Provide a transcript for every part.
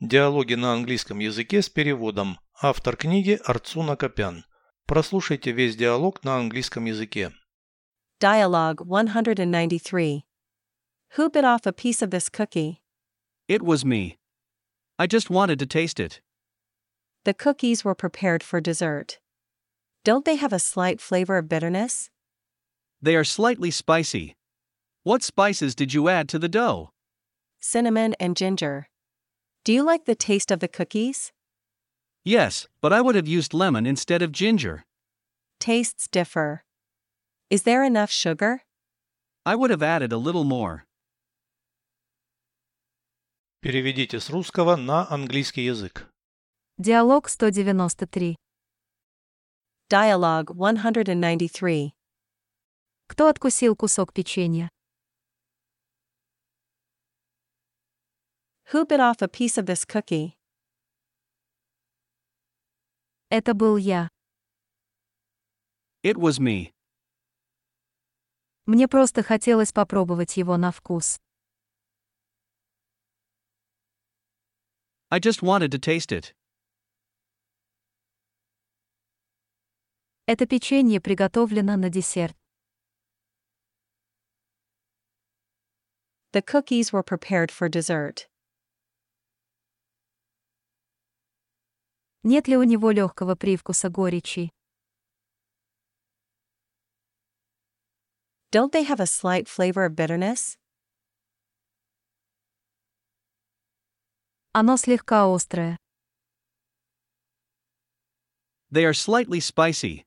Диалоги на английском языке с переводом. Автор книги Арцун Акопян. Прослушайте весь диалог на английском языке. Dialogue 193. Who bit off a piece of this cookie? It was me. I just wanted to taste it. The cookies were prepared for dessert. Don't they have a slight flavor of bitterness? They are slightly spicy. What spices did you add to the dough? Cinnamon and ginger. Do you like the taste of the cookies? Yes, but I would have used lemon instead of ginger. Tastes differ. Is there enough sugar? I would have added a little more. Переведите с русского на английский язык. Диалог 193. Dialogue 193. Кто откусил кусок печенья? Who bit off a piece of this cookie? Это был я. It was me. Мне просто хотелось попробовать его на вкус. I just wanted to taste it. Это печенье приготовлено на десерт. The cookies were prepared for dessert. Нет ли у него легкого привкуса горечи? Don't they have a slight flavor of bitterness? Оно слегка острое. They are slightly spicy.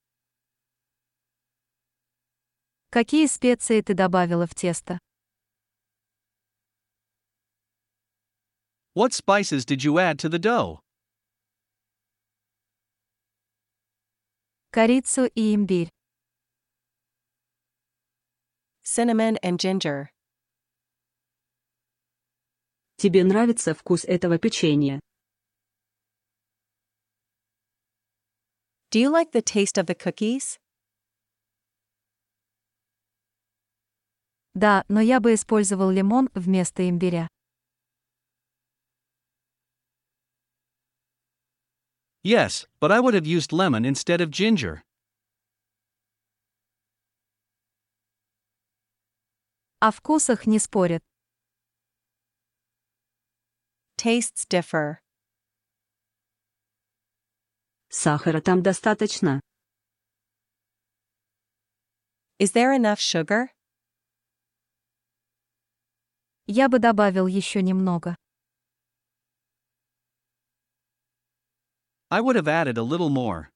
Какие специи ты добавила в тесто? What spices did you add to the dough? Корицу и имбирь. Cinnamon and ginger. Тебе нравится вкус этого печенья? Do you like the taste of the cookies? Да, но я бы использовал лимон вместо имбиря. Yes, but I would have used lemon instead of ginger. О вкусах не спорят. Tastes differ. Сахара там достаточно. Is there enough sugar? Я бы добавил еще немного. I would have added a little more.